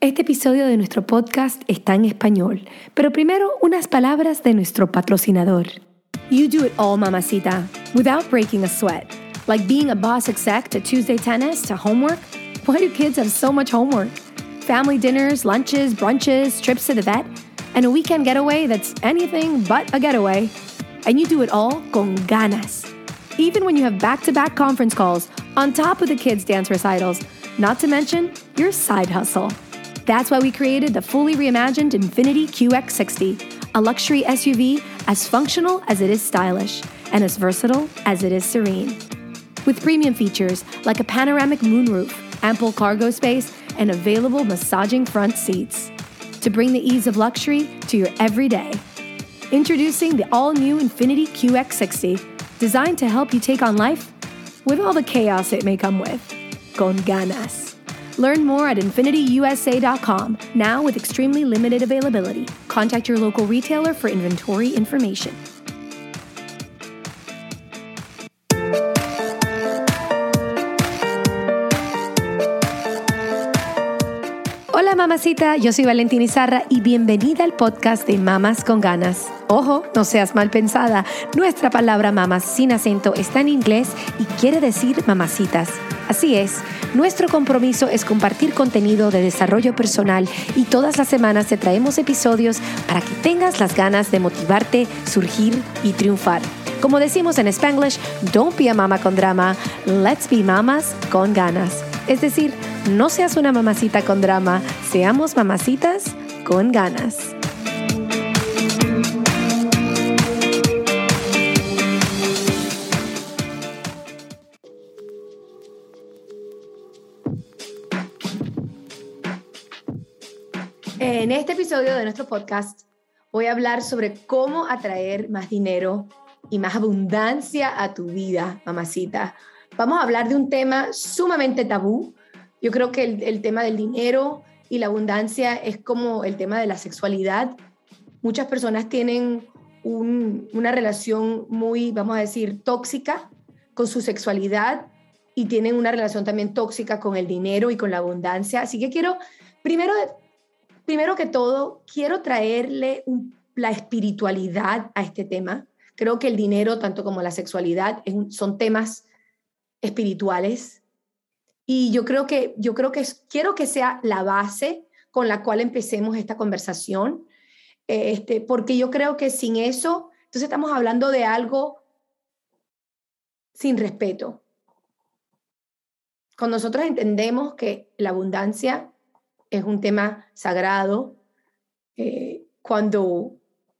Este episodio de nuestro podcast está en español, pero primero unas palabras de nuestro patrocinador. You do it all, mamacita, without breaking a sweat. Like being a boss exec to Tuesday tennis to homework. Why do kids have so much homework? Family dinners, lunches, brunches, trips to the vet, and a weekend getaway that's anything but a getaway. And you do it all con ganas. Even when you have back to back conference calls on top of the kids' dance recitals, not to mention your side hustle. That's why we created the fully reimagined Infinity QX60, a luxury SUV as functional as it is stylish and as versatile as it is serene. With premium features like a panoramic moonroof, ample cargo space, and available massaging front seats to bring the ease of luxury to your everyday. Introducing the all new Infinity QX60, designed to help you take on life with all the chaos it may come with. Con ganas. Learn more at infinityusa.com, now with extremely limited availability. Contact your local retailer for inventory information. Hola mamacita, yo soy Valentina Izarra y bienvenida al podcast de Mamas con Ganas. Ojo, no seas mal pensada, nuestra palabra mamas sin acento está en inglés y quiere decir mamacitas. Así es, nuestro compromiso es compartir contenido de desarrollo personal y todas las semanas te traemos episodios para que tengas las ganas de motivarte, surgir y triunfar. Como decimos en Spanglish, don't be a mama con drama, let's be mamas con ganas. Es decir, no seas una mamacita con drama, seamos mamacitas con ganas. En este episodio de nuestro podcast voy a hablar sobre cómo atraer más dinero y más abundancia a tu vida, mamacita. Vamos a hablar de un tema sumamente tabú. Yo creo que el, tema del dinero y la abundancia es como el tema de la sexualidad. Muchas personas tienen una relación muy, vamos a decir, tóxica con su sexualidad y tienen una relación también tóxica con el dinero y con la abundancia. Así que quiero, primero primero que todo, quiero traerle la espiritualidad a este tema. Creo que el dinero, tanto como la sexualidad, son temas espirituales. Y yo creo que, yo creo que quiero que sea la base con la cual empecemos esta conversación, este, porque yo creo que sin eso, entonces estamos hablando de algo sin respeto. Cuando nosotros entendemos que la abundancia es un tema sagrado. Eh, cuando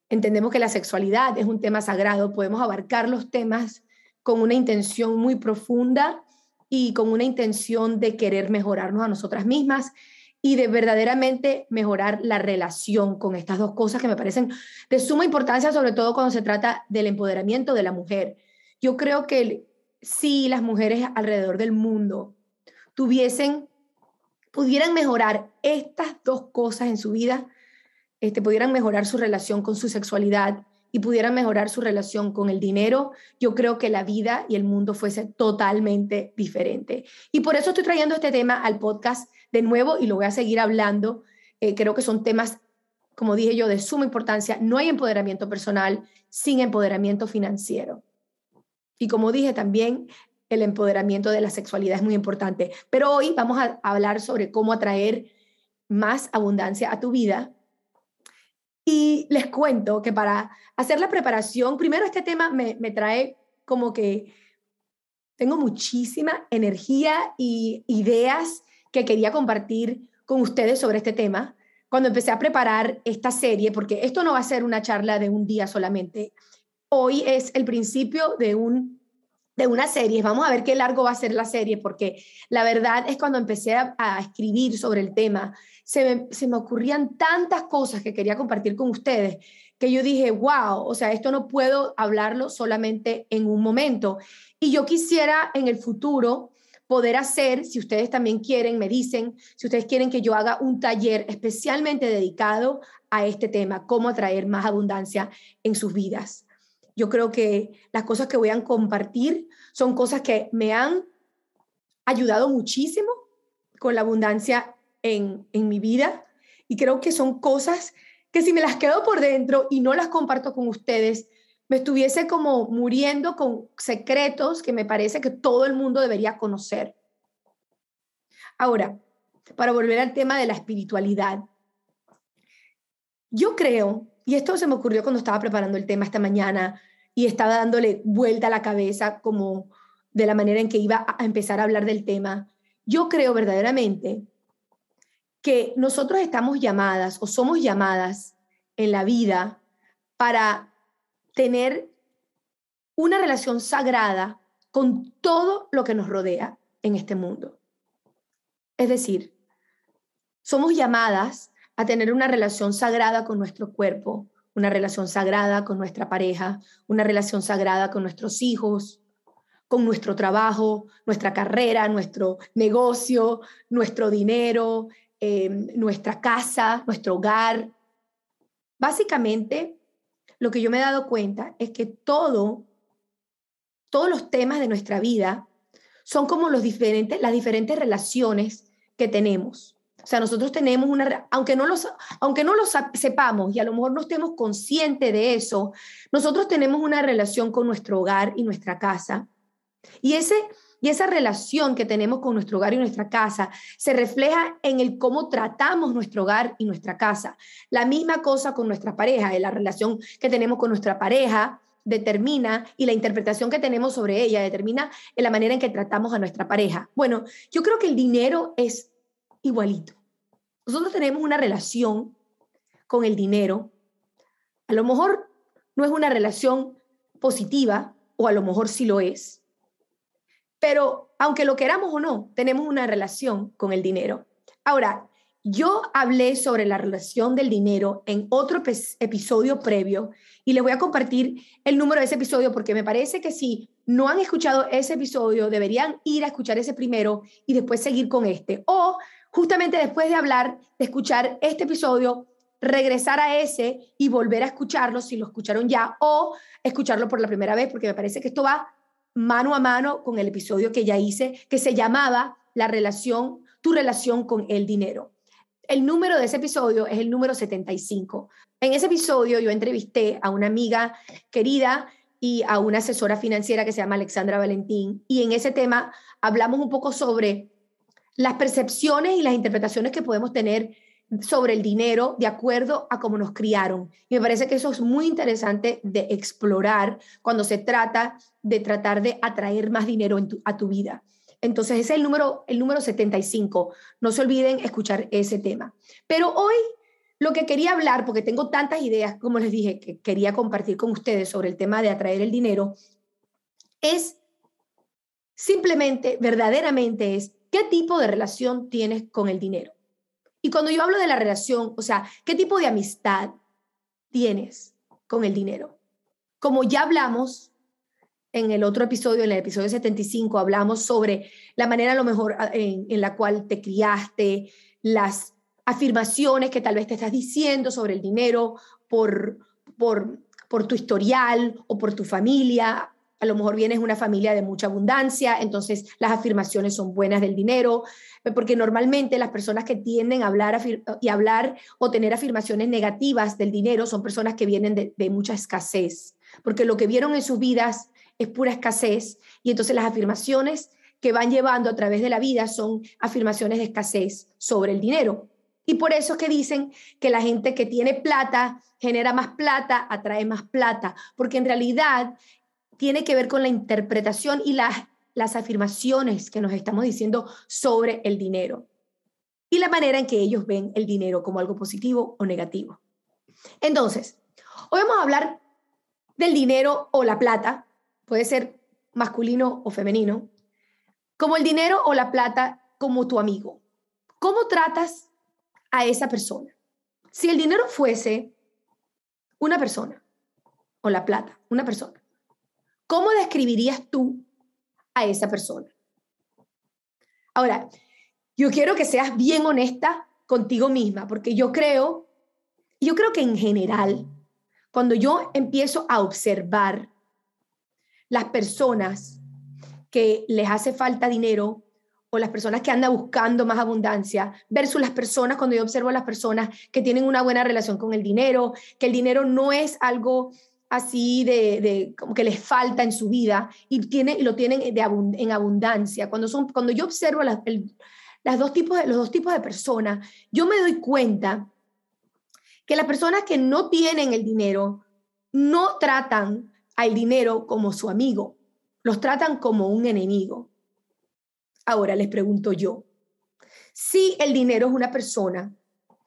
entendemos que la sexualidad es un tema sagrado, podemos abarcar los temas con una intención muy profunda y con una intención de querer mejorarnos a nosotras mismas y de verdaderamente mejorar la relación con estas dos cosas que me parecen de suma importancia, sobre todo cuando se trata del empoderamiento de la mujer. Yo creo que si las mujeres alrededor del mundo tuviesen pudieran mejorar estas dos cosas en su vida, este, pudieran mejorar su relación con su sexualidad y pudieran mejorar su relación con el dinero, yo creo que la vida y el mundo fuese totalmente diferente. Y por eso estoy trayendo este tema al podcast de nuevo y lo voy a seguir hablando. Eh, creo que son temas, como dije yo, de suma importancia. No hay empoderamiento personal sin empoderamiento financiero. Y como dije también, el empoderamiento de la sexualidad es muy importante. Pero hoy vamos a hablar sobre cómo atraer más abundancia a tu vida. Y les cuento que para hacer la preparación, primero este tema me, trae como que tengo muchísima energía y ideas que quería compartir con ustedes sobre este tema. Cuando empecé a preparar esta serie, porque esto no va a ser una charla de un día solamente, hoy es el principio de un de una serie. Vamos a ver qué largo va a ser la serie, porque la verdad es cuando empecé a, escribir sobre el tema, se me, ocurrían tantas cosas que quería compartir con ustedes que yo dije, wow, o sea, esto no puedo hablarlo solamente en un momento. Y yo quisiera en el futuro poder hacer, si ustedes también quieren, me dicen, si ustedes quieren que yo haga un taller especialmente dedicado a este tema, cómo atraer más abundancia en sus vidas. Yo creo que las cosas que voy a compartir son cosas que me han ayudado muchísimo con la abundancia en, mi vida y creo que son cosas que si me las quedo por dentro y no las comparto con ustedes, me estuviese como muriendo con secretos que me parece que todo el mundo debería conocer. Ahora, para volver al tema de la espiritualidad, yo creo, y esto se me ocurrió cuando estaba preparando el tema esta mañana y estaba dándole vuelta a la cabeza como de la manera en que iba a empezar a hablar del tema, yo creo verdaderamente que nosotros estamos llamadas o somos llamadas en la vida para tener una relación sagrada con todo lo que nos rodea en este mundo. Es decir, somos llamadas a tener una relación sagrada con nuestro cuerpo, una relación sagrada con nuestra pareja, una relación sagrada con nuestros hijos, con nuestro trabajo, nuestra carrera, nuestro negocio, nuestro dinero, Em, nuestra casa, nuestro hogar. Básicamente, lo que yo me he dado cuenta es que todo, todos los temas de nuestra vida son como los diferentes, las diferentes relaciones que tenemos. O sea, nosotros tenemos una, aunque no, los, aunque no lo sepamos y a lo mejor no estemos conscientes de eso, nosotros tenemos una relación con nuestro hogar y nuestra casa. Y ese, y esa relación que tenemos con nuestro hogar y nuestra casa se refleja en el cómo tratamos nuestro hogar y nuestra casa. La misma cosa con nuestra pareja, la relación que tenemos con nuestra pareja determina y la interpretación que tenemos sobre ella determina en la manera en que tratamos a nuestra pareja. Bueno, yo creo que el dinero es igualito. Nosotros tenemos una relación con el dinero. A lo mejor no es una relación positiva o a lo mejor sí lo es pero aunque lo queramos o no, tenemos una relación con el dinero. Ahora, yo hablé sobre la relación del dinero en otro episodio previo y les voy a compartir el número de ese episodio porque me parece que si no han escuchado ese episodio, deberían ir a escuchar ese primero y después seguir con este. O justamente después de hablar, de escuchar este episodio, regresar a ese y volver a escucharlo si lo escucharon ya o escucharlo por la primera vez porque me parece que esto va mano a mano con el episodio que ya hice, que se llamaba La relación, tu relación con el dinero. El número de ese episodio es el número 75. En ese episodio yo entrevisté a una amiga querida y a una asesora financiera que se llama Alexandra Valentín. Y en ese tema hablamos un poco sobre las percepciones y las interpretaciones que podemos tener sobre el dinero de acuerdo a cómo nos criaron. Y me parece que eso es muy interesante de explorar cuando se trata de tratar de atraer más dinero a tu vida. Entonces, ese es el número, el número 75. No se olviden escuchar ese tema. Pero hoy lo que quería hablar, porque tengo tantas ideas, como les dije, que quería compartir con ustedes sobre el tema de atraer el dinero, es simplemente, verdaderamente es, ¿qué tipo de relación tienes con el dinero? Y cuando yo hablo de la relación, o sea, ¿qué tipo de amistad tienes con el dinero? Como ya hablamos en el otro episodio, en el episodio 75, hablamos sobre la manera a lo mejor ah, en, la cual te criaste, las afirmaciones que tal vez te estás diciendo sobre el dinero por, por, por tu historial o por tu familia, a lo mejor vienes de una familia de mucha abundancia, entonces las afirmaciones son buenas del dinero, porque normalmente las personas que tienden a hablar y hablar o tener afirmaciones negativas del dinero son personas que vienen de, de mucha escasez, porque lo que vieron en sus vidas es pura escasez y entonces las afirmaciones que van llevando a través de la vida son afirmaciones de escasez sobre el dinero. Y por eso es que dicen que la gente que tiene plata genera más plata, atrae más plata, porque en realidad tiene que ver con la interpretación y las, las afirmaciones que nos estamos diciendo sobre el dinero y la manera en que ellos ven el dinero como algo positivo o negativo. Entonces, hoy vamos a hablar del dinero o la plata, puede ser masculino o femenino, como el dinero o la plata como tu amigo. ¿Cómo tratas a esa persona? Si el dinero fuese una persona, o la plata, una persona, ¿cómo describirías tú a esa persona? Ahora, yo quiero que seas bien honesta contigo misma, porque yo creo, yo creo que en general, cuando yo empiezo a observar las personas que les hace falta dinero o las personas que andan buscando más abundancia versus las personas, cuando yo observo a las personas que tienen una buena relación con el dinero, que el dinero no es algo así de, como que les falta en su vida y, tiene, lo tienen en abundancia. Cuando, son, cuando yo observo las, las dos tipos de, los dos tipos de personas, yo me doy cuenta que las personas que no tienen el dinero no tratan al dinero como su amigo, los tratan como un enemigo. Ahora les pregunto yo, si el dinero es una persona,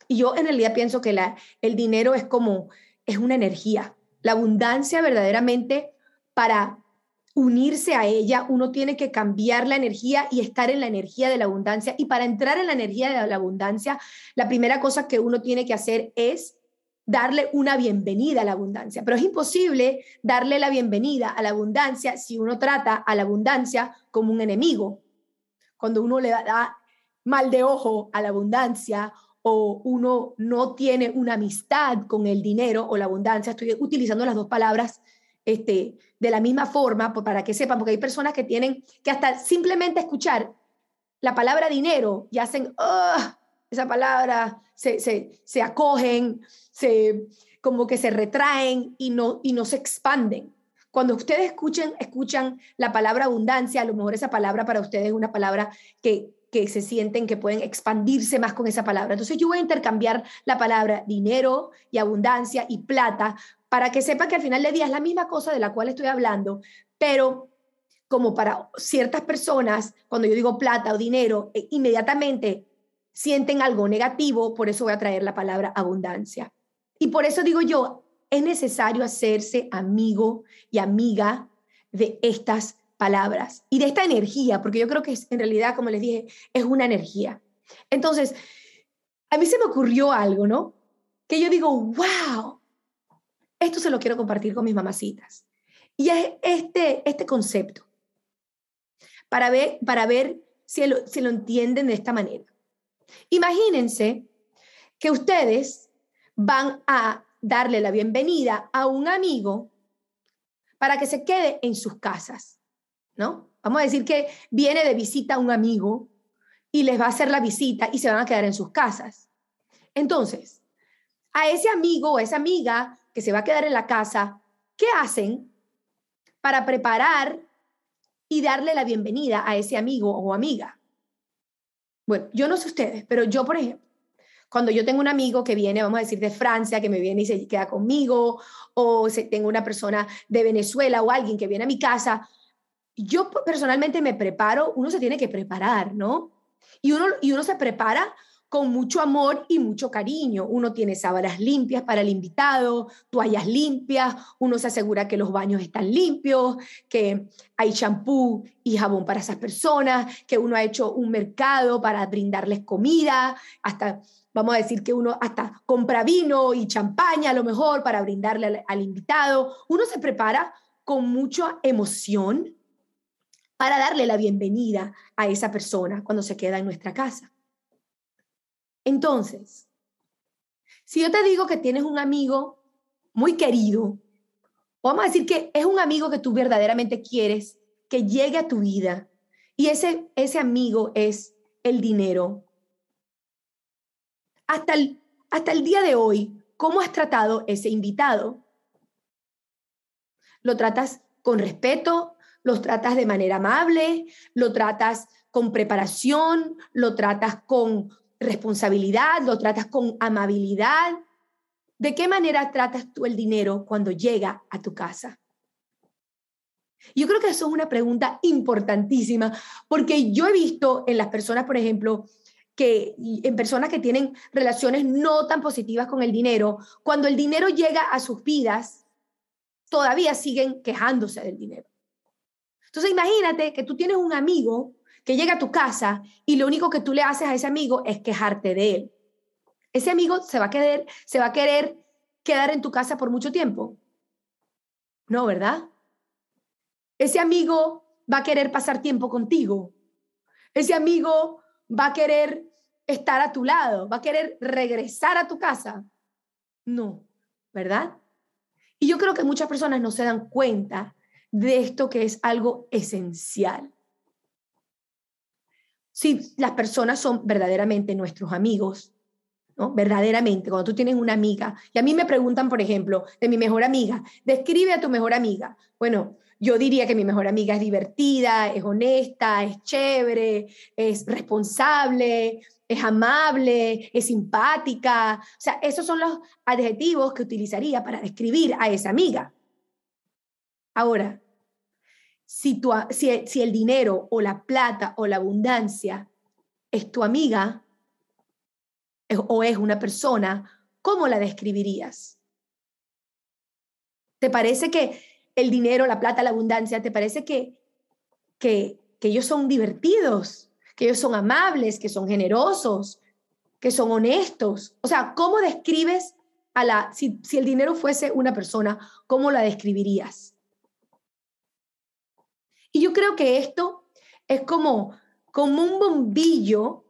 y yo en realidad pienso que la, el dinero es como, es una energía, la abundancia verdaderamente para unirse a ella, uno tiene que cambiar la energía y estar en la energía de la abundancia. Y para entrar en la energía de la abundancia, la primera cosa que uno tiene que hacer es darle una bienvenida a la abundancia. Pero es imposible darle la bienvenida a la abundancia si uno trata a la abundancia como un enemigo. Cuando uno le da mal de ojo a la abundancia o uno no tiene una amistad con el dinero o la abundancia, estoy utilizando las dos palabras este, de la misma forma para que sepan, porque hay personas que tienen que hasta simplemente escuchar la palabra dinero y hacen, esa palabra, se, se, se, acogen, se, como que se retraen y no, y no se expanden. Cuando ustedes escuchen, escuchan la palabra abundancia, a lo mejor esa palabra para ustedes es una palabra que, que se sienten que pueden expandirse más con esa palabra. Entonces yo voy a intercambiar la palabra dinero y abundancia y plata para que sepa que al final del día es la misma cosa de la cual estoy hablando, pero como para ciertas personas, cuando yo digo plata o dinero, eh, inmediatamente sienten algo negativo, por eso voy a traer la palabra abundancia. Y por eso digo yo, es necesario hacerse amigo y amiga de estas palabras y de esta energía, porque yo creo que es, en realidad, como les dije, es una energía. Entonces, a mí se me ocurrió algo, ¿no? Que yo digo, wow, esto se lo quiero compartir con mis mamacitas. Y es este, este concepto, para ver, para ver si lo, si lo entienden de esta manera. Imagínense que ustedes van a darle la bienvenida a un amigo para que se quede en sus casas, ¿no? Vamos a decir que viene de visita un amigo y les va a hacer la visita y se van a quedar en sus casas. Entonces, a ese amigo o esa amiga que se va a quedar en la casa, ¿qué hacen para preparar y darle la bienvenida a ese amigo o amiga? Bueno, yo no sé ustedes, pero yo, por ejemplo, cuando yo tengo un amigo que viene, vamos a decir, de Francia, que me viene y se queda conmigo, o tengo una persona de Venezuela o alguien que viene a mi casa, yo personalmente me preparo, uno se tiene que preparar, ¿no? Y uno, y uno se prepara con mucho amor y mucho cariño. Uno tiene sábanas limpias para el invitado, toallas limpias, uno se asegura que los baños están limpios, que hay champú y jabón para esas personas, que uno ha hecho un mercado para brindarles comida, hasta vamos a decir que uno hasta compra vino y champaña a lo mejor para brindarle al, al invitado. Uno se prepara con mucha emoción para darle la bienvenida a esa persona cuando se queda en nuestra casa. Entonces, si yo te digo que tienes un amigo muy querido, vamos a decir que es un amigo que tú verdaderamente quieres, que llegue a tu vida, y ese, ese amigo es el dinero. Hasta el, hasta el día de hoy, ¿cómo has tratado ese invitado? ¿Lo tratas con respeto? ¿Lo tratas de manera amable? ¿Lo tratas con preparación? ¿Lo tratas con responsabilidad, lo tratas con amabilidad. ¿De qué manera tratas tú el dinero cuando llega a tu casa? Yo creo que eso es una pregunta importantísima, porque yo he visto en las personas, por ejemplo, que en personas que tienen relaciones no tan positivas con el dinero, cuando el dinero llega a sus vidas, todavía siguen quejándose del dinero. Entonces imagínate que tú tienes un amigo que llega a tu casa y lo único que tú le haces a ese amigo es quejarte de él. Ese amigo se va a querer, se va a querer quedar en tu casa por mucho tiempo. No, ¿verdad? Ese amigo va a querer pasar tiempo contigo. Ese amigo va a querer estar a tu lado, va a querer regresar a tu casa. No, ¿verdad? Y yo creo que muchas personas no se dan cuenta de esto que es algo esencial. Si las personas son verdaderamente nuestros amigos, ¿no? Verdaderamente, cuando tú tienes una amiga, y a mí me preguntan, por ejemplo, de mi mejor amiga, describe a tu mejor amiga. Bueno, yo diría que mi mejor amiga es divertida, es honesta, es chévere, es responsable, es amable, es simpática. O sea, esos son los adjetivos que utilizaría para describir a esa amiga. Ahora, si, si, si el dinero o la plata o la abundancia es tu amiga o es una persona, ¿cómo la describirías? ¿Te parece que el dinero, la plata, la abundancia, ¿te parece que, que, ellos son divertidos, que ellos son amables, que son generosos, que son honestos? O sea, ¿cómo describes a la, si, si el dinero fuese una persona, ¿cómo la describirías? Y yo creo que esto es como, como un bombillo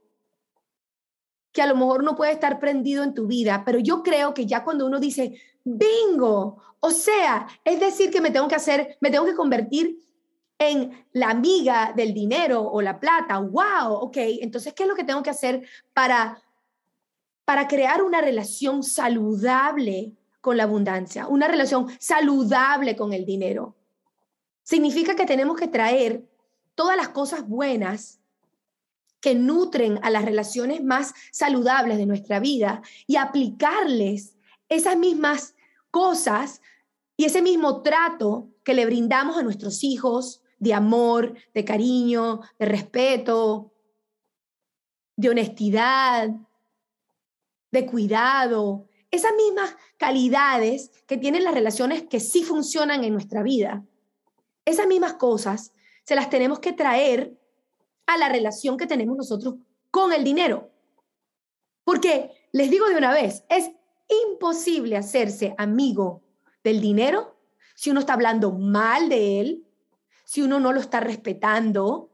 que a lo mejor no puede estar prendido en tu vida, pero yo creo que ya cuando uno dice, bingo, o sea, es decir que me tengo que hacer, me tengo que convertir en la amiga del dinero o la plata, wow, ok, entonces, ¿qué es lo que tengo que hacer para, para crear una relación saludable con la abundancia, una relación saludable con el dinero? Significa que tenemos que traer todas las cosas buenas que nutren a las relaciones más saludables de nuestra vida y aplicarles esas mismas cosas y ese mismo trato que le brindamos a nuestros hijos de amor, de cariño, de respeto, de honestidad, de cuidado, esas mismas calidades que tienen las relaciones que sí funcionan en nuestra vida. Esas mismas cosas se las tenemos que traer a la relación que tenemos nosotros con el dinero. Porque les digo de una vez, es imposible hacerse amigo del dinero si uno está hablando mal de él, si uno no lo está respetando,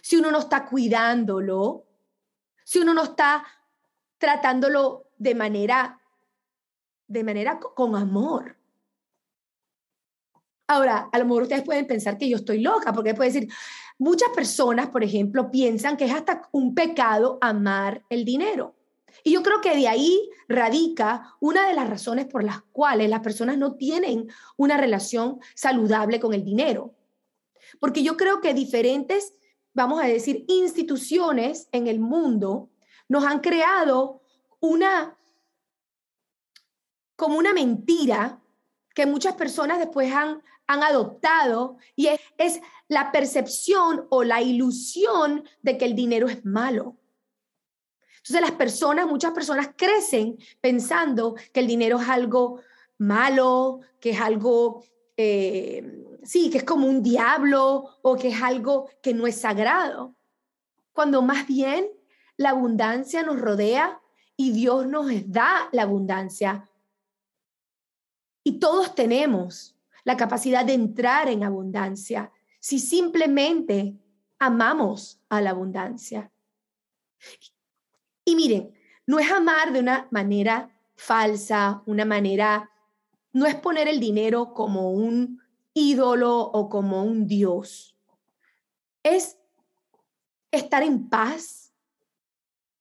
si uno no está cuidándolo, si uno no está tratándolo de manera de manera con amor. Ahora, a lo mejor ustedes pueden pensar que yo estoy loca, porque pueden decir, muchas personas, por ejemplo, piensan que es hasta un pecado amar el dinero. Y yo creo que de ahí radica una de las razones por las cuales las personas no tienen una relación saludable con el dinero. Porque yo creo que diferentes, vamos a decir, instituciones en el mundo nos han creado una, como una mentira que muchas personas después han, han adoptado y es, la percepción o la ilusión de que el dinero es malo. Entonces las personas, muchas personas crecen pensando que el dinero es algo malo, que es algo, eh, sí, que es como un diablo o que es algo que no es sagrado. Cuando más bien la abundancia nos rodea y Dios nos da la abundancia. Y todos tenemos la capacidad de entrar en abundancia si simplemente amamos a la abundancia. Y miren, no es amar de una manera falsa, una manera, no es poner el dinero como un ídolo o como un Dios. Es estar en paz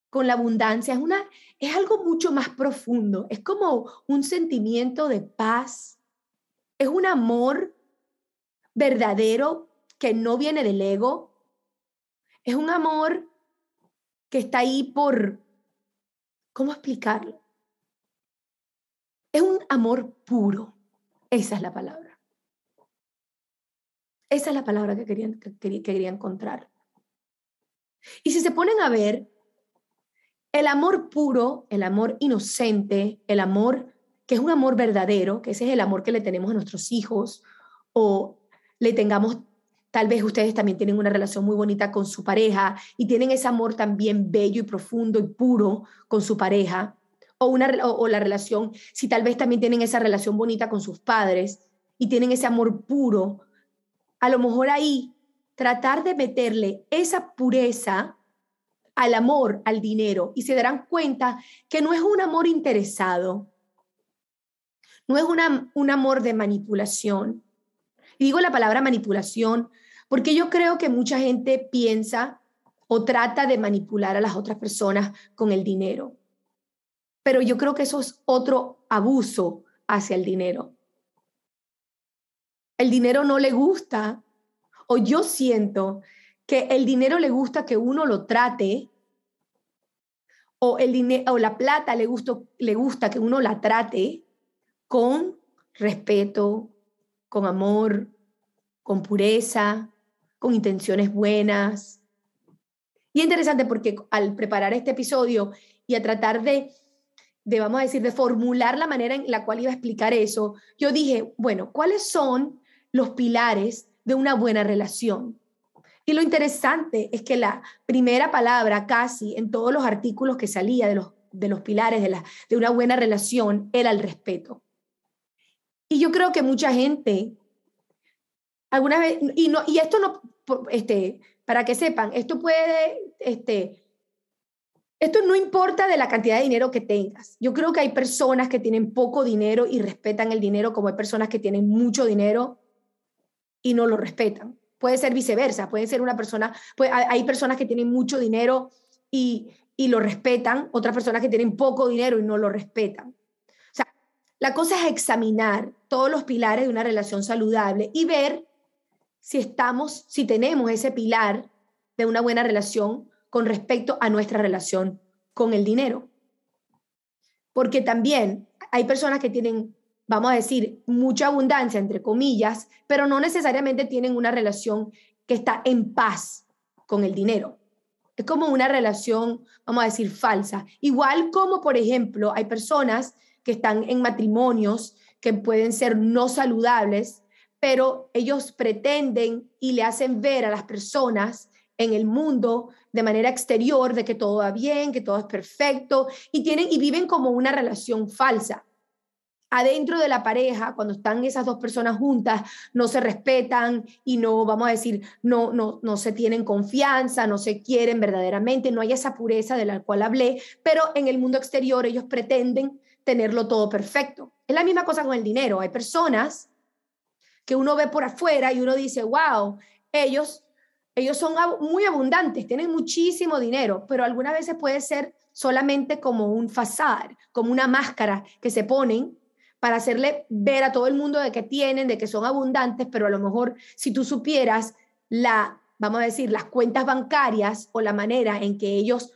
con la abundancia. Es, una, es algo mucho más profundo. Es como un sentimiento de paz, es un amor verdadero que no viene del ego. Es un amor que está ahí por, ¿cómo explicarlo? Es un amor puro. Esa es la palabra. Esa es la palabra que querían, que quería encontrar. Y si se ponen a ver, el amor puro, el amor inocente, el amor que es un amor verdadero, que ese es el amor que le tenemos a nuestros hijos o le tengamos Tal vez ustedes también tienen una relación muy bonita con su pareja y tienen ese amor también bello y profundo y puro con su pareja. O, una, la relación, si tal vez también tienen esa relación bonita con sus padres y tienen ese amor puro, a lo mejor ahí tratar de meterle esa pureza al amor, al dinero, y se darán cuenta que no es un amor interesado, no es una, un amor de manipulación. Y digo la palabra manipulación porque yo creo que mucha gente piensa o trata de manipular a las otras personas con el dinero. Pero yo creo que eso es otro abuso hacia el dinero. El dinero no le gusta, o yo siento que el dinero le gusta que uno lo trate, o, el dinero, o la plata le, le gusta que uno la trate con respeto, con amor, con pureza, con intenciones buenas. Y es interesante porque al preparar este episodio y a tratar de, de, vamos a decir, de formular la manera en la cual iba a explicar eso, yo dije, bueno, ¿cuáles son los pilares de una buena relación? Y lo interesante es que la primera palabra casi en todos los artículos que salía de los, de los pilares de, la, de una buena relación era el respeto. Y yo creo que mucha gente, alguna vez, y, no, y esto no, este, para que sepan, esto puede, este, esto no importa de la cantidad de dinero que tengas. Yo creo que hay personas que tienen poco dinero y respetan el dinero, como hay personas que tienen mucho dinero y no lo respetan. Puede ser viceversa, puede ser una persona, pues hay personas que tienen mucho dinero y, y lo respetan, otras personas que tienen poco dinero y no lo respetan. La cosa es examinar todos los pilares de una relación saludable y ver si estamos, si tenemos ese pilar de una buena relación con respecto a nuestra relación con el dinero. Porque también hay personas que tienen, vamos a decir, mucha abundancia, entre comillas, pero no necesariamente tienen una relación que está en paz con el dinero. Es como una relación, vamos a decir, falsa. Igual como, por ejemplo, hay personas que están en matrimonios que pueden ser no saludables, pero ellos pretenden y le hacen ver a las personas en el mundo de manera exterior de que todo va bien, que todo es perfecto y tienen y viven como una relación falsa. Adentro de la pareja, cuando están esas dos personas juntas, no se respetan y no, vamos a decir, no, no, no se tienen confianza, no se quieren verdaderamente, no hay esa pureza de la cual hablé, pero en el mundo exterior ellos pretenden tenerlo todo perfecto. Es la misma cosa con el dinero. Hay personas que uno ve por afuera y uno dice, wow, ellos, ellos son muy abundantes, tienen muchísimo dinero, pero algunas veces puede ser solamente como un fasad, como una máscara que se ponen para hacerle ver a todo el mundo de que tienen, de que son abundantes, pero a lo mejor si tú supieras la, vamos a decir, las cuentas bancarias o la manera en que ellos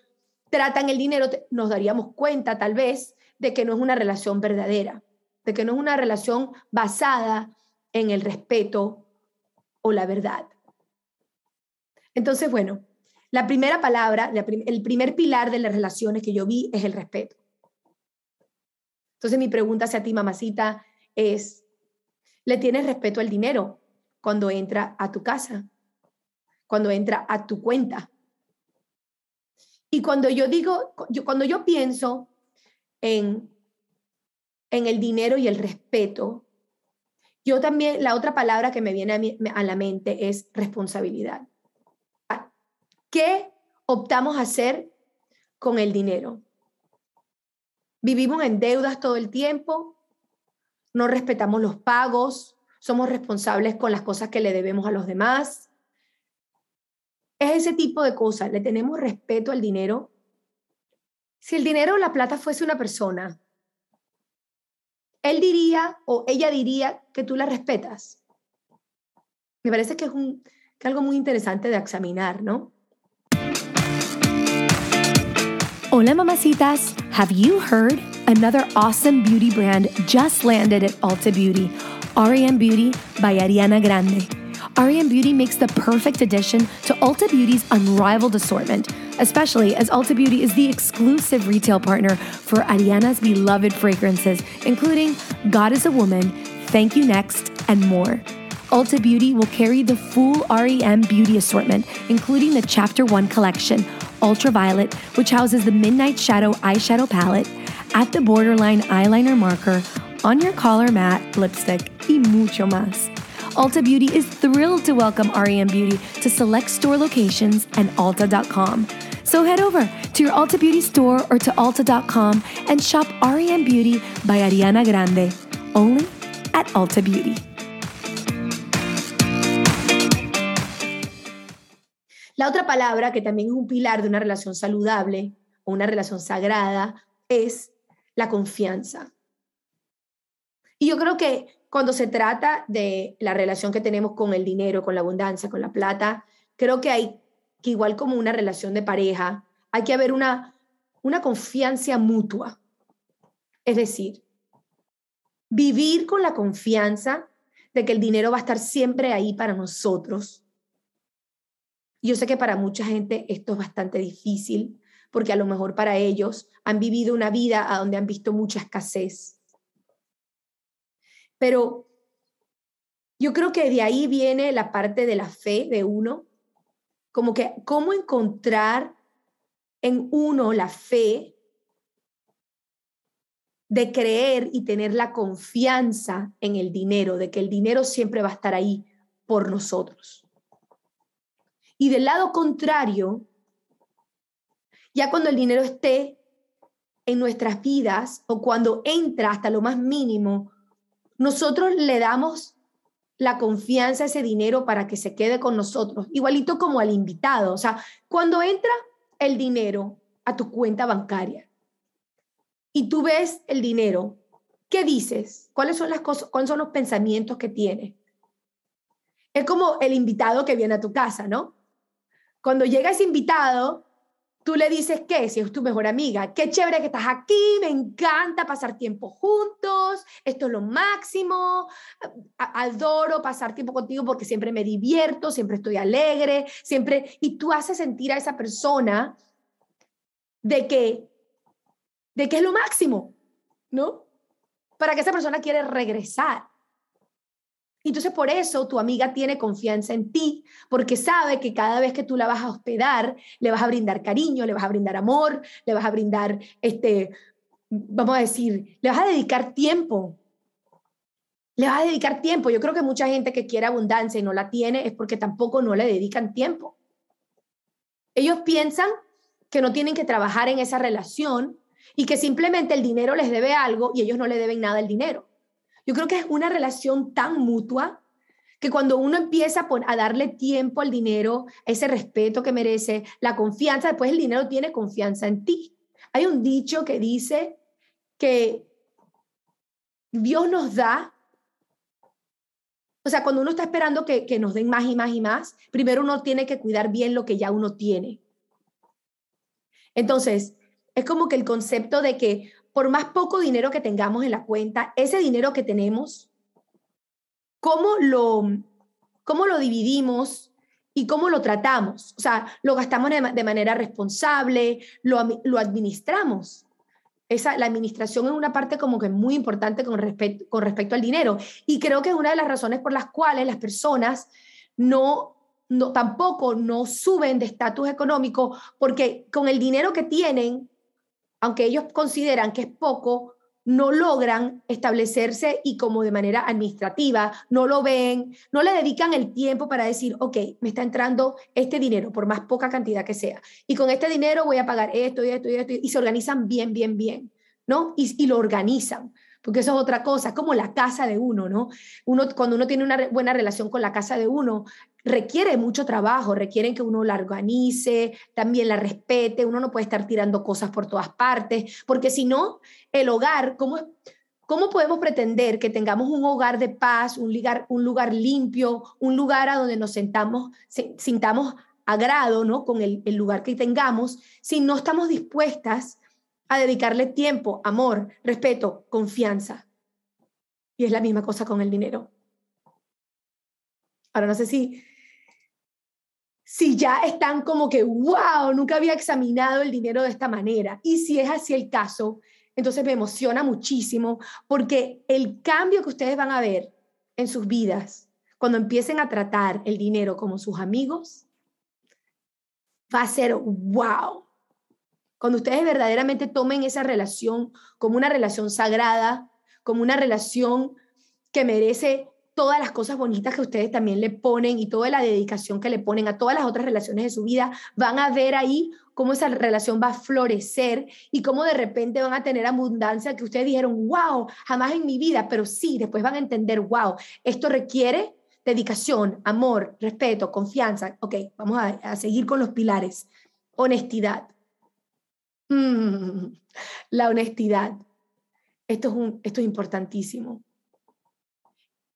tratan el dinero, nos daríamos cuenta tal vez de que no es una relación verdadera, de que no es una relación basada en el respeto o la verdad. Entonces, bueno, la primera palabra, el primer pilar de las relaciones que yo vi es el respeto. Entonces, mi pregunta hacia ti, mamacita, es, ¿le tienes respeto al dinero cuando entra a tu casa? Cuando entra a tu cuenta. Y cuando yo digo, cuando yo pienso en, en el dinero y el respeto, yo también, la otra palabra que me viene a, a la mente es responsabilidad. ¿Qué optamos hacer con el dinero? Vivimos en deudas todo el tiempo, no respetamos los pagos, somos responsables con las cosas que le debemos a los demás. Es ese tipo de cosas. ¿Le tenemos respeto al dinero? Si el dinero o la plata fuese una persona, él diría o ella diría que tú la respetas. Me parece que es, un, algo muy interesante de examinar, ¿no? Hola mamacitas, have you heard another awesome beauty brand just landed at Ulta Beauty, REM Beauty by Ariana Grande. REM Beauty makes the perfect addition to Ulta Beauty's unrivaled assortment especially as Ulta Beauty is the exclusive retail partner for Ariana's beloved fragrances, including God is a Woman, Thank You Next, and more. Ulta Beauty will carry the full REM beauty assortment, including the Chapter 1 collection, Ultraviolet, which houses the Midnight Shadow eyeshadow palette, at the borderline eyeliner marker, on your collar matte lipstick, y mucho más. Ulta Beauty is thrilled to welcome REM Beauty to select store locations and Ulta.com. So head over to your Ulta Beauty store or to Ulta.com and shop REM Beauty by Ariana Grande, only at Ulta Beauty. La otra palabra que también es un pilar de una relación saludable o una relación sagrada es la confianza. Y yo creo que cuando se trata de la relación que tenemos con el dinero, con la abundancia, con la plata, creo que hay que igual como una relación de pareja, hay que haber una, una confianza mutua. Es decir, vivir con la confianza de que el dinero va a estar siempre ahí para nosotros. Yo sé que para mucha gente esto es bastante difícil, porque a lo mejor para ellos han vivido una vida a donde han visto mucha escasez. Pero yo creo que de ahí viene la parte de la fe de uno, como que cómo encontrar en uno la fe de creer y tener la confianza en el dinero, de que el dinero siempre va a estar ahí por nosotros. Y del lado contrario, ya cuando el dinero esté en nuestras vidas o cuando entra hasta lo más mínimo, nosotros le damos la confianza ese dinero para que se quede con nosotros, igualito como al invitado. O sea, cuando entra el dinero a tu cuenta bancaria y tú ves el dinero, ¿qué dices? ¿Cuáles son las cosas, cuáles son los pensamientos que tienes? Es como el invitado que viene a tu casa, ¿no? Cuando llega ese invitado, Tú le dices que si es tu mejor amiga, qué chévere que estás aquí, me encanta pasar tiempo juntos, esto es lo máximo, adoro pasar tiempo contigo porque siempre me divierto, siempre estoy alegre, siempre, y tú haces sentir a esa persona de que, de que es lo máximo, ¿no? Para que esa persona quiere regresar. Entonces, por eso tu amiga tiene confianza en ti, porque sabe que cada vez que tú la vas a hospedar, le vas a brindar cariño, le vas a brindar amor, le vas a brindar, este, vamos a decir, le vas a dedicar tiempo. Le vas a dedicar tiempo. Yo creo que mucha gente que quiere abundancia y no la tiene es porque tampoco no le dedican tiempo. Ellos piensan que no tienen que trabajar en esa relación y que simplemente el dinero les debe algo y ellos no le deben nada al dinero. Yo creo que es una relación tan mutua que cuando uno empieza a darle tiempo al dinero, ese respeto que merece, la confianza, después el dinero tiene confianza en ti. Hay un dicho que dice que Dios nos da, o sea, cuando uno está esperando que, que nos den más y más y más, primero uno tiene que cuidar bien lo que ya uno tiene. Entonces, es como que el concepto de que por más poco dinero que tengamos en la cuenta, ese dinero que tenemos, ¿cómo lo, cómo lo dividimos y cómo lo tratamos? O sea, lo gastamos de, manera responsable, lo, lo administramos. Esa, la administración es una parte como que muy importante con respecto, con respecto al dinero. Y creo que es una de las razones por las cuales las personas no, no tampoco no suben de estatus económico, porque con el dinero que tienen aunque ellos consideran que es poco, no logran establecerse y como de manera administrativa, no lo ven, no le dedican el tiempo para decir, ok, me está entrando este dinero, por más poca cantidad que sea, y con este dinero voy a pagar esto y esto y esto, y se organizan bien, bien, bien, ¿no? Y, y lo organizan porque eso es otra cosa, como la casa de uno, ¿no? Uno, cuando uno tiene una buena relación con la casa de uno, requiere mucho trabajo, requieren que uno la organice, también la respete, uno no puede estar tirando cosas por todas partes, porque si no, el hogar, ¿cómo, ¿cómo podemos pretender que tengamos un hogar de paz, un lugar, un lugar limpio, un lugar a donde nos sentamos, sintamos agrado, ¿no? Con el, el lugar que tengamos, si no estamos dispuestas a dedicarle tiempo, amor, respeto, confianza. Y es la misma cosa con el dinero. Ahora no sé si, si ya están como que, wow, nunca había examinado el dinero de esta manera. Y si es así el caso, entonces me emociona muchísimo porque el cambio que ustedes van a ver en sus vidas cuando empiecen a tratar el dinero como sus amigos, va a ser wow. Cuando ustedes verdaderamente tomen esa relación como una relación sagrada, como una relación que merece todas las cosas bonitas que ustedes también le ponen y toda la dedicación que le ponen a todas las otras relaciones de su vida, van a ver ahí cómo esa relación va a florecer y cómo de repente van a tener abundancia que ustedes dijeron, wow, jamás en mi vida, pero sí, después van a entender, wow, esto requiere dedicación, amor, respeto, confianza. Ok, vamos a, seguir con los pilares. Honestidad. Mm, la honestidad. Esto es, un, esto es importantísimo.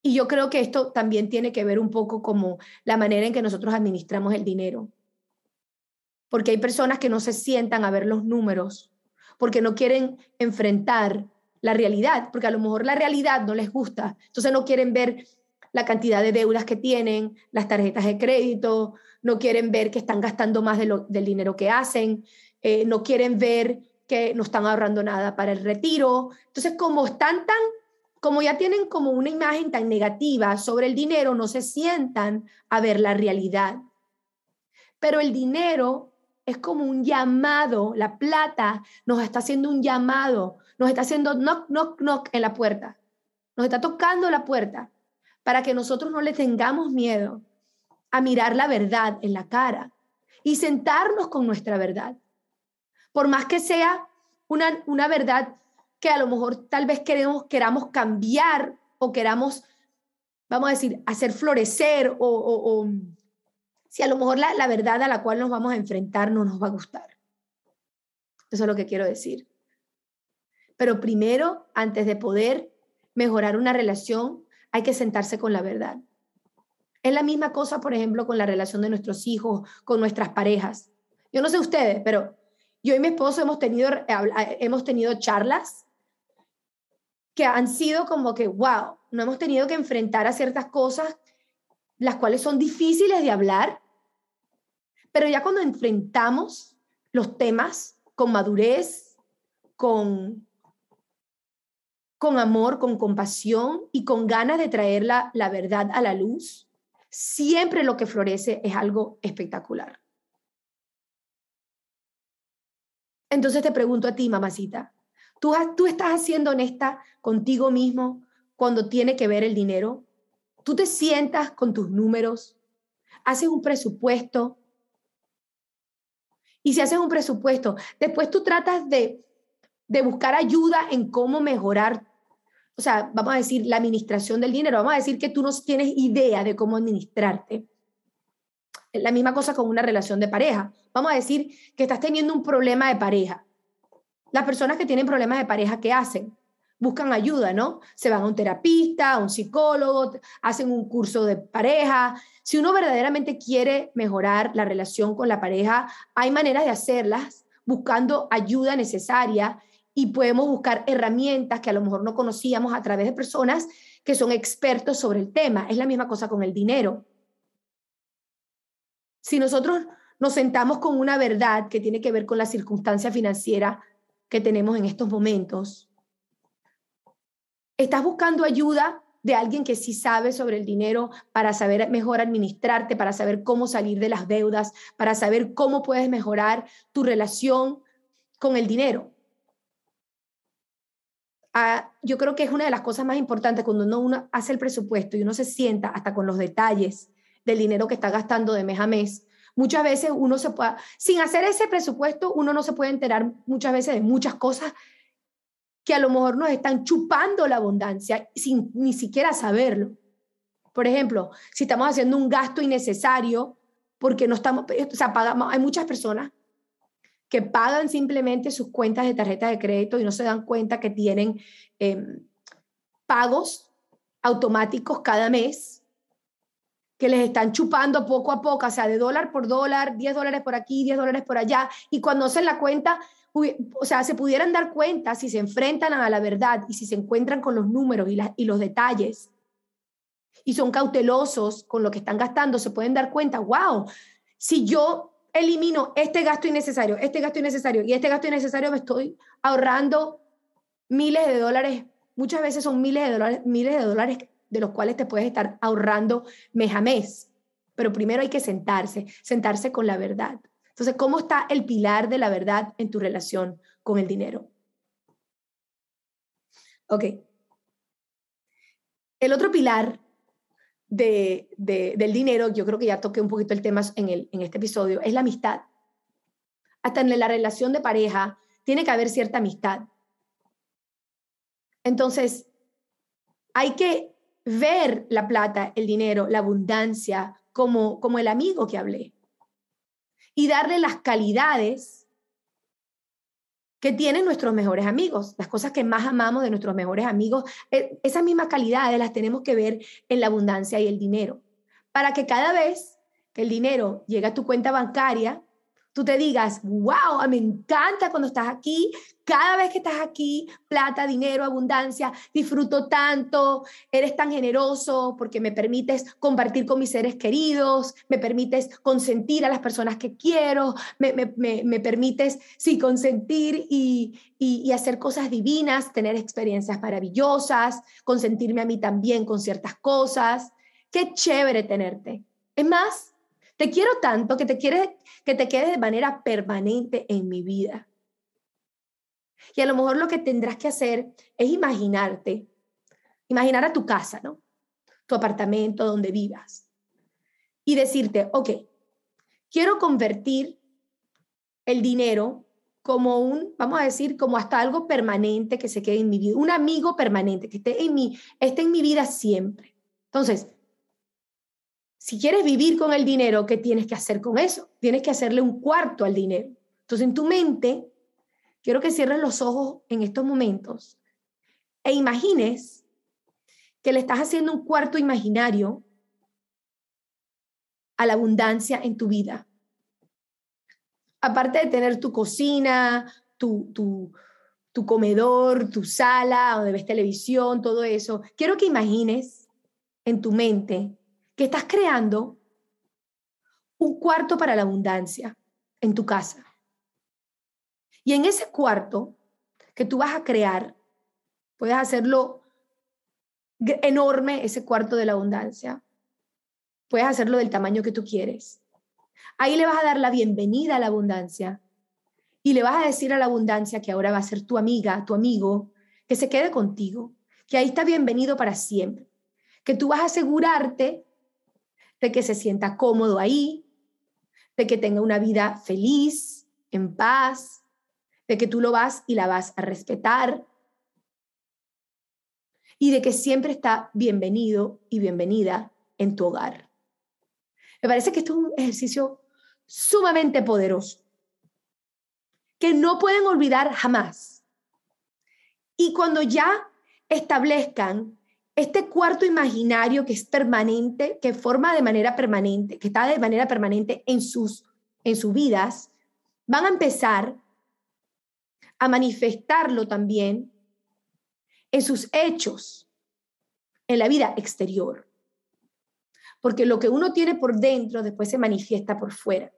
Y yo creo que esto también tiene que ver un poco como la manera en que nosotros administramos el dinero. Porque hay personas que no se sientan a ver los números, porque no quieren enfrentar la realidad, porque a lo mejor la realidad no les gusta. Entonces no quieren ver la cantidad de deudas que tienen, las tarjetas de crédito, no quieren ver que están gastando más del dinero que hacen, eh, no quieren ver que no están ahorrando nada para el retiro. Entonces, como están tan, como ya tienen como una imagen tan negativa sobre el dinero, no se sientan a ver la realidad. Pero el dinero es como un llamado, la plata nos está haciendo un llamado, nos está haciendo knock, knock, knock en la puerta, nos está tocando la puerta para que nosotros no le tengamos miedo a mirar la verdad en la cara y sentarnos con nuestra verdad. Por más que sea una, una verdad que a lo mejor tal vez queremos, queramos cambiar o queramos, vamos a decir, hacer florecer o, si a lo mejor la, la verdad a la cual nos vamos a enfrentar no nos va a gustar. Eso es lo que quiero decir. Pero primero, antes de poder mejorar una relación, hay que sentarse con la verdad. Es la misma cosa, por ejemplo, con la relación de nuestros hijos, con nuestras parejas. Yo no sé ustedes, pero yo y mi esposo hemos tenido, hemos tenido charlas que han sido como que, wow, no hemos tenido que enfrentar a ciertas cosas, las cuales son difíciles de hablar, pero ya cuando enfrentamos los temas con madurez, con con amor, con compasión y con ganas de traer la, la verdad a la luz, siempre lo que florece es algo espectacular. Entonces te pregunto a ti, mamacita, ¿tú, ¿tú estás haciendo honesta contigo mismo cuando tiene que ver el dinero? ¿Tú te sientas con tus números? ¿Haces un presupuesto? Y si haces un presupuesto, después tú tratas de de buscar ayuda en cómo mejorar, o sea, vamos a decir, la administración del dinero. Vamos a decir que tú no tienes idea de cómo administrarte. La misma cosa con una relación de pareja. Vamos a decir que estás teniendo un problema de pareja. Las personas que tienen problemas de pareja, ¿qué hacen? Buscan ayuda, ¿no? Se van a un terapista, a un psicólogo, hacen un curso de pareja. Si uno verdaderamente quiere mejorar la relación con la pareja, hay maneras de hacerlas buscando ayuda necesaria y podemos buscar herramientas que a lo mejor no conocíamos a través de personas que son expertos sobre el tema. Es la misma cosa con el dinero. Si nosotros nos sentamos con una verdad que tiene que ver con la circunstancia financiera que tenemos en estos momentos, estás buscando ayuda de alguien que sí sabe sobre el dinero para saber mejor administrarte, para saber cómo salir de las deudas, para saber cómo puedes mejorar tu relación con el dinero yo creo que es una de las cosas más importantes cuando uno, hace el presupuesto y uno se sienta hasta con los detalles del dinero que está gastando de mes a mes. Muchas veces uno se puede, sin hacer ese presupuesto, uno no se puede enterar muchas veces de muchas cosas que a lo mejor nos están chupando la abundancia sin ni siquiera saberlo. Por ejemplo, si estamos haciendo un gasto innecesario porque no estamos, o sea, pagamos, hay muchas personas que pagan simplemente sus cuentas de tarjeta de crédito y no se dan cuenta que tienen em, pagos automáticos cada mes que les están chupando poco a poco, o sea, de dólar por dólar, 10 dólares por aquí, 10 dólares por allá, y cuando hacen la cuenta, o sea, se pudieran dar cuenta si se enfrentan a la verdad y si se encuentran con los números y, y los detalles y son cautelosos con lo que están gastando, se pueden dar cuenta, wow, si yo elimino este gasto innecesario, este gasto innecesario y este gasto innecesario, me estoy ahorrando miles de dólares. Muchas veces son miles de dólares, miles de dólares de los cuales te puedes estar ahorrando mes a mes. Pero primero hay que sentarse, sentarse con la verdad. Entonces, ¿cómo está el pilar de la verdad en tu relación con el dinero? Ok. El otro pilar de, del dinero, yo creo que ya toqué un poquito el tema en, el, en este episodio, es la amistad. Hasta en la relación de pareja tiene que haber cierta amistad. Entonces, hay que ver la plata, el dinero, la abundancia como, como el amigo que hablé. Y darle las calidades que tienen nuestros mejores amigos, las cosas que más amamos de nuestros mejores amigos, eh, esas mismas calidades las tenemos que ver en la abundancia y el dinero, para que cada vez que el dinero llegue a tu cuenta bancaria, tú te digas, wow, me encanta cuando estás aquí, cada vez que estás aquí, plata, dinero, abundancia, disfruto tanto, eres tan generoso porque me permites compartir con mis seres queridos, me permites consentir a las personas que quiero, me, me, permites, sí, consentir y, y hacer cosas divinas, tener experiencias maravillosas, consentirme a mí también con ciertas cosas. Qué chévere tenerte. Es más, te quiero tanto que te quieres que te quedes de manera permanente en mi vida. Y a lo mejor lo que tendrás que hacer es imaginarte, imaginar a tu casa, ¿no? Tu apartamento donde vivas. Y decirte, ok, quiero convertir el dinero como un, vamos a decir, como hasta algo permanente que se quede en mi vida, un amigo permanente que esté en mi, esté en mi vida siempre. Entonces, si quieres vivir con el dinero, ¿qué tienes que hacer con eso? Tienes que hacerle un cuarto al dinero. Entonces, en tu mente, quiero que cierres los ojos en estos momentos e imagines que le estás haciendo un cuarto imaginario a la abundancia en tu vida. Aparte de tener tu cocina, tu, tu, tu comedor, tu sala, donde ves televisión, todo eso, quiero que imagines en tu mente que estás creando un cuarto para la abundancia en tu casa. Y en ese cuarto que tú vas a crear, puedes hacerlo enorme, ese cuarto de la abundancia. Puedes hacerlo del tamaño que tú quieres. Ahí le vas a dar la bienvenida a la abundancia y le vas a decir a la abundancia que ahora va a ser tu amiga, tu amigo, que se quede contigo, que ahí está bienvenido para siempre, que tú vas a asegurarte de que se sienta cómodo ahí, de que tenga una vida feliz, en paz, de que tú lo vas y la vas a respetar y de que siempre está bienvenido y bienvenida en tu hogar. Me parece que esto es un ejercicio sumamente poderoso que no pueden olvidar jamás. Y cuando ya establezcan este cuarto imaginario que es permanente, que forma de manera permanente, que está de manera permanente en sus, en sus vidas, van a empezar a manifestarlo también en sus hechos, en la vida exterior. Porque lo que uno tiene por dentro después se manifiesta por fuera.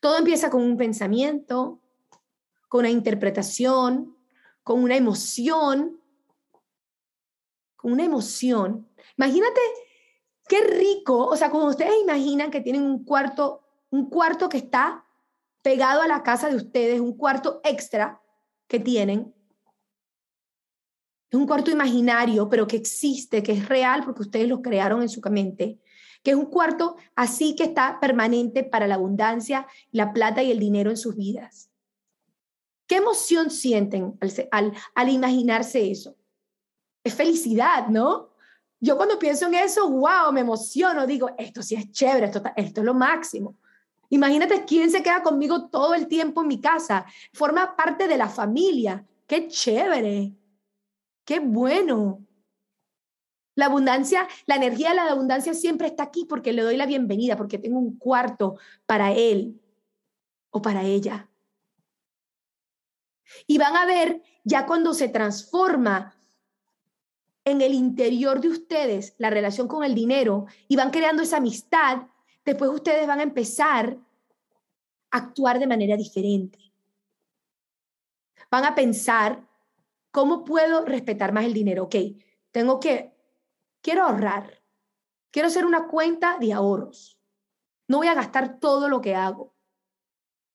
Todo empieza con un pensamiento, con una interpretación, con una emoción con una emoción. Imagínate qué rico, o sea, como ustedes imaginan que tienen un cuarto, un cuarto que está pegado a la casa de ustedes, un cuarto extra que tienen. Es un cuarto imaginario, pero que existe, que es real porque ustedes lo crearon en su mente. Que es un cuarto así que está permanente para la abundancia, la plata y el dinero en sus vidas. ¿Qué emoción sienten al, imaginarse eso? es felicidad, ¿no? Yo cuando pienso en eso, wow, me emociono, digo, esto sí es chévere, esto, esto es lo máximo. Imagínate quién se queda conmigo todo el tiempo en mi casa, forma parte de la familia, qué chévere, qué bueno. La abundancia, la energía de la abundancia siempre está aquí porque le doy la bienvenida, porque tengo un cuarto para él o para ella. Y van a ver ya cuando se transforma en el interior de ustedes la relación con el dinero y van creando esa amistad, después ustedes van a empezar a actuar de manera diferente. Van a pensar, ¿cómo puedo respetar más el dinero? Ok, tengo que quiero ahorrar, quiero hacer una cuenta de ahorros. No voy a gastar todo lo que hago.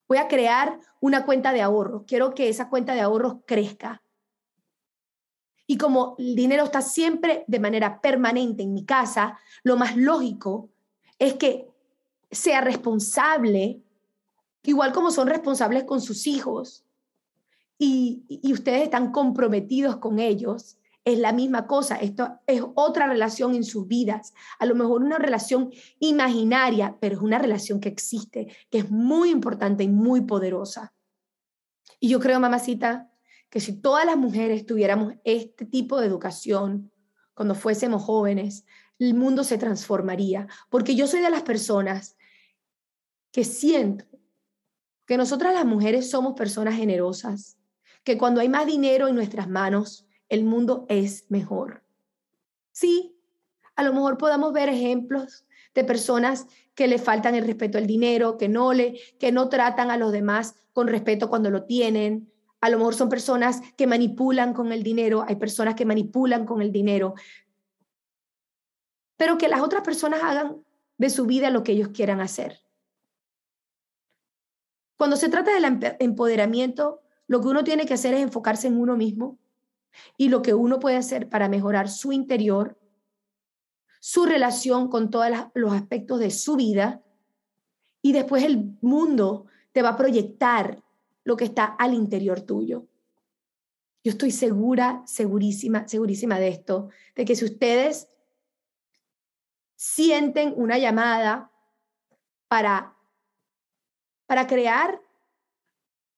Voy a crear una cuenta de ahorros. Quiero que esa cuenta de ahorros crezca. Y como el dinero está siempre de manera permanente en mi casa, lo más lógico es que sea responsable, igual como son responsables con sus hijos, y, y ustedes están comprometidos con ellos, es la misma cosa. Esto es otra relación en sus vidas. A lo mejor una relación imaginaria, pero es una relación que existe, que es muy importante y muy poderosa. Y yo creo, mamacita, que si todas las mujeres tuviéramos este tipo de educación cuando fuésemos jóvenes, el mundo se transformaría. Porque yo soy de las personas que siento que nosotras las mujeres somos personas generosas, que cuando hay más dinero en nuestras manos, el mundo es mejor. Sí, a lo mejor podamos ver ejemplos de personas que le faltan el respeto al dinero, que no le que no tratan a los demás con respeto cuando lo tienen. A lo mejor son personas que manipulan con el dinero, hay personas que manipulan con el dinero. Pero que las otras personas hagan de su vida lo que ellos quieran hacer. Cuando se trata del empoderamiento, lo que uno tiene que hacer es enfocarse en uno mismo, y lo que uno puede hacer para mejorar su interior, su relación con todos los aspectos de su vida y después el mundo te va a proyectar lo que está al interior tuyo. Yo estoy segura, segurísima, segurísima de esto, de que si ustedes sienten una llamada para, para crear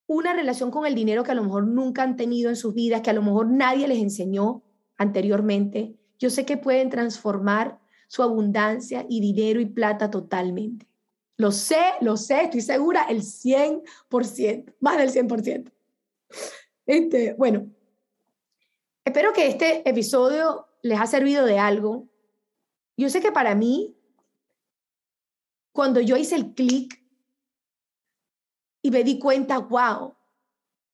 una relación con el dinero que a lo mejor nunca han tenido en sus vidas, que a lo mejor nadie les enseñó anteriormente. Yo sé que pueden transformar su abundancia y dinero y plata totalmente. Lo sé, lo sé, estoy segura, el 100%, más del 100%. Este, bueno, espero que este episodio les ha servido de algo. Yo sé que para mí, cuando yo hice el clic y me di cuenta, wow,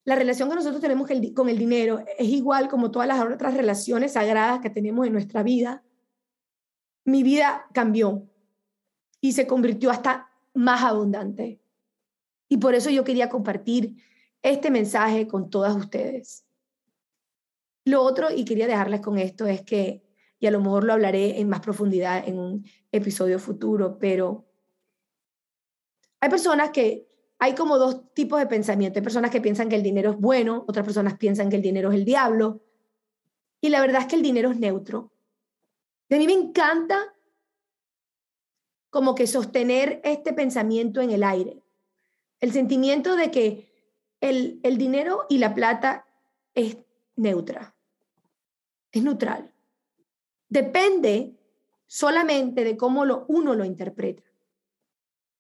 la relación que nosotros tenemos con el dinero es igual como todas las otras relaciones sagradas que tenemos en nuestra vida. Mi vida cambió y se convirtió hasta más abundante. Y por eso yo quería compartir este mensaje con todas ustedes. Lo otro, y quería dejarles con esto, es que, y a lo mejor lo hablaré en más profundidad en un episodio futuro, pero hay personas que hay como dos tipos de pensamiento. Hay personas que piensan que el dinero es bueno, otras personas piensan que el dinero es el diablo. Y la verdad es que el dinero es neutro. Y a mí me encanta como que sostener este pensamiento en el aire. El sentimiento de que el, el dinero y la plata es neutra, es neutral. Depende solamente de cómo lo, uno lo interpreta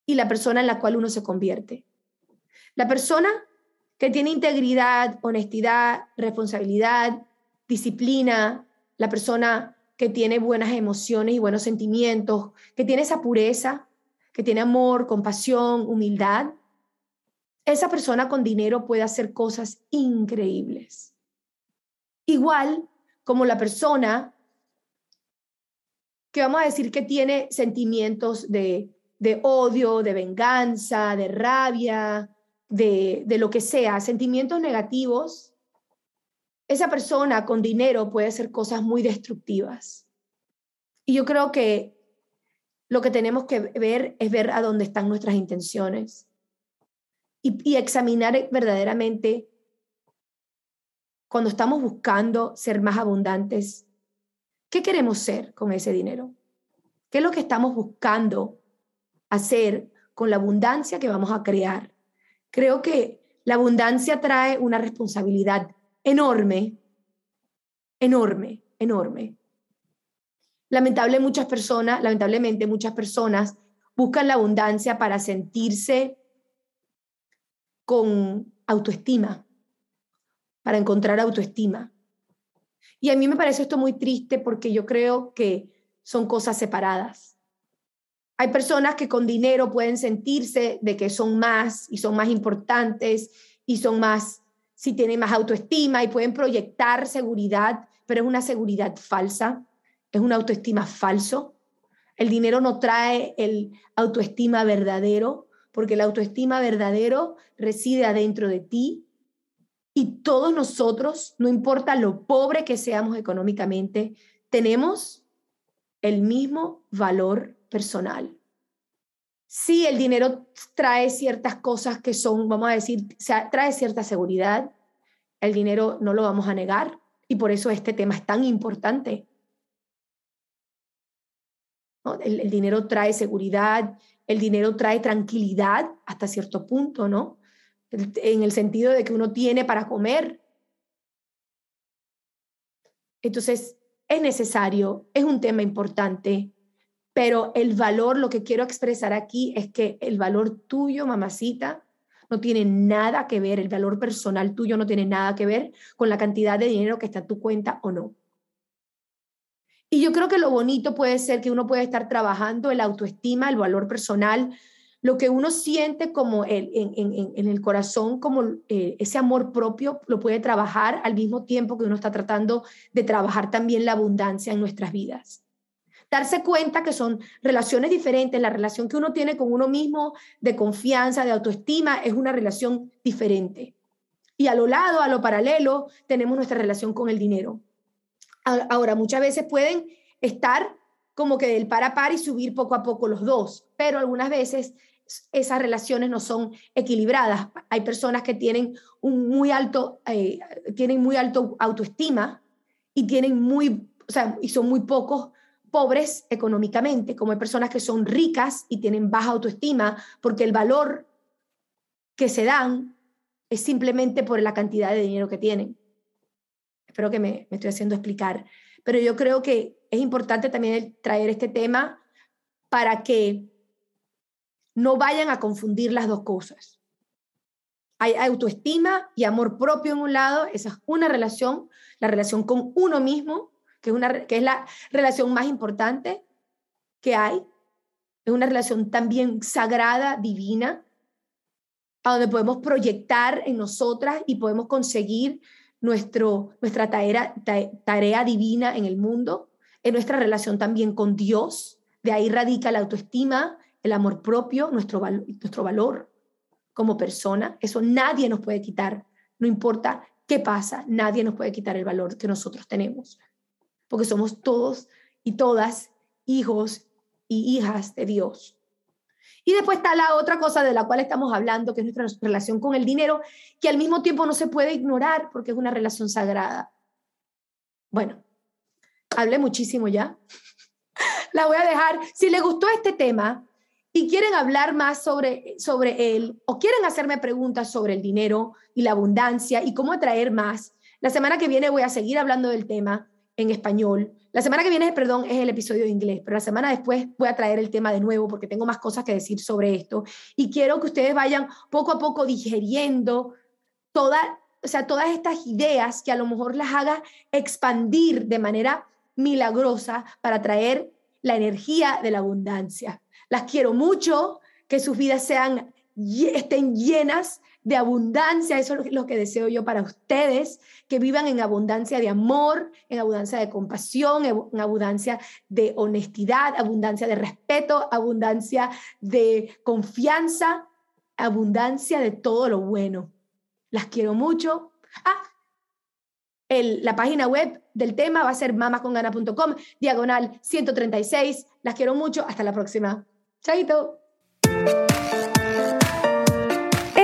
y la persona en la cual uno se convierte. La persona que tiene integridad, honestidad, responsabilidad, disciplina, la persona que tiene buenas emociones y buenos sentimientos, que tiene esa pureza, que tiene amor, compasión, humildad, esa persona con dinero puede hacer cosas increíbles. Igual como la persona que vamos a decir que tiene sentimientos de, de odio, de venganza, de rabia, de, lo que sea, sentimientos negativos, esa persona con dinero puede hacer cosas muy destructivas. Y yo creo que lo que tenemos que ver es ver a dónde están nuestras intenciones y, y examinar verdaderamente cuando estamos buscando ser más abundantes, ¿qué queremos ser con ese dinero? ¿Qué es lo que estamos buscando hacer con la abundancia que vamos a crear? Creo que la abundancia trae una responsabilidad enorme, enorme, enorme. Lamentable muchas personas, lamentablemente muchas personas buscan la abundancia para sentirse con autoestima, para encontrar autoestima. Y a mí me parece esto muy triste porque yo creo que son cosas separadas. Hay personas que con dinero pueden sentirse de que son más y son más importantes y son más, si tienen más autoestima y pueden proyectar seguridad, pero es una seguridad falsa. es un autoestima falso. El dinero no trae el autoestima verdadero, porque el autoestima verdadero reside adentro de ti. Y todos nosotros, no importa lo pobre que seamos económicamente, tenemos el mismo valor personal. Sí, el dinero trae ciertas cosas que son, vamos a decir, trae cierta seguridad. El dinero no lo vamos a negar y por eso este tema es tan importante. El, dinero trae seguridad, el dinero trae tranquilidad hasta cierto punto, ¿no? En el sentido de que uno tiene para comer. Entonces, es necesario, es un tema importante, pero el valor, lo que quiero expresar aquí es que el valor tuyo, mamacita, no tiene nada que ver, el valor personal tuyo no tiene nada que ver con la cantidad de dinero que está en tu cuenta o no. Y yo creo que lo bonito puede ser que uno puede estar trabajando el autoestima, el valor personal, lo que uno siente como en, el corazón, como eh, ese amor propio, lo puede trabajar al mismo tiempo que uno está tratando de trabajar también la abundancia en nuestras vidas. Darse cuenta que son relaciones diferentes, la relación que uno tiene con uno mismo de confianza, de autoestima, es una relación diferente. Y a lo lado, a lo paralelo, tenemos nuestra relación con el dinero. Ahora, muchas veces pueden estar como que del par a par y subir poco a poco los dos, pero algunas veces esas relaciones no son equilibradas. Hay personas que tienen un muy alto, eh, tienen muy alto autoestima y tienen muy, o sea, y son muy pocos pobres económicamente, como hay personas que son ricas y tienen baja autoestima porque el valor que se dan es simplemente por la cantidad de dinero que tienen. Espero que me, estoy haciendo explicar. Pero yo creo que es importante también traer este tema para que no vayan a confundir las dos cosas. Hay autoestima y amor propio en un lado, esa es una relación, la relación con uno mismo, que es, una, que es la relación más importante que hay. Es una relación también sagrada, divina, a donde podemos proyectar en nosotras y podemos conseguir nuestro, nuestra tarea, tarea divina en el mundo, en nuestra relación también con Dios. De ahí radica la autoestima, el amor propio, nuestro, nuestro valor como persona. Eso nadie nos puede quitar, no importa qué pasa, nadie nos puede quitar el valor que nosotros tenemos, porque somos todos y todas hijos y hijas de Dios. Y después está la otra cosa de la cual estamos hablando, que es nuestra relación con el dinero, que al mismo tiempo no se puede ignorar porque es una relación sagrada. Bueno, hablé muchísimo ya. la voy a dejar. Si les gustó este tema y quieren hablar más sobre, sobre él o quieren hacerme preguntas sobre el dinero y la abundancia y cómo atraer más, la semana que viene voy a seguir hablando del tema en español la semana que viene, perdón, es el episodio de inglés, pero la semana después voy a traer el tema de nuevo porque tengo más cosas que decir sobre esto y quiero que ustedes vayan poco a poco digeriendo toda, o sea, todas estas ideas que a lo mejor las haga expandir de manera milagrosa para traer la energía de la abundancia. Las quiero mucho, que sus vidas sean estén llenas de abundancia. Eso es lo que deseo yo para ustedes, que vivan en abundancia de amor, en abundancia de compasión, en abundancia de honestidad, abundancia de respeto, abundancia de confianza, abundancia de todo lo bueno. Las quiero mucho. Ah, la página web del tema va a ser mamascongana.com, diagonal 136. Las quiero mucho. Hasta la próxima. Chaito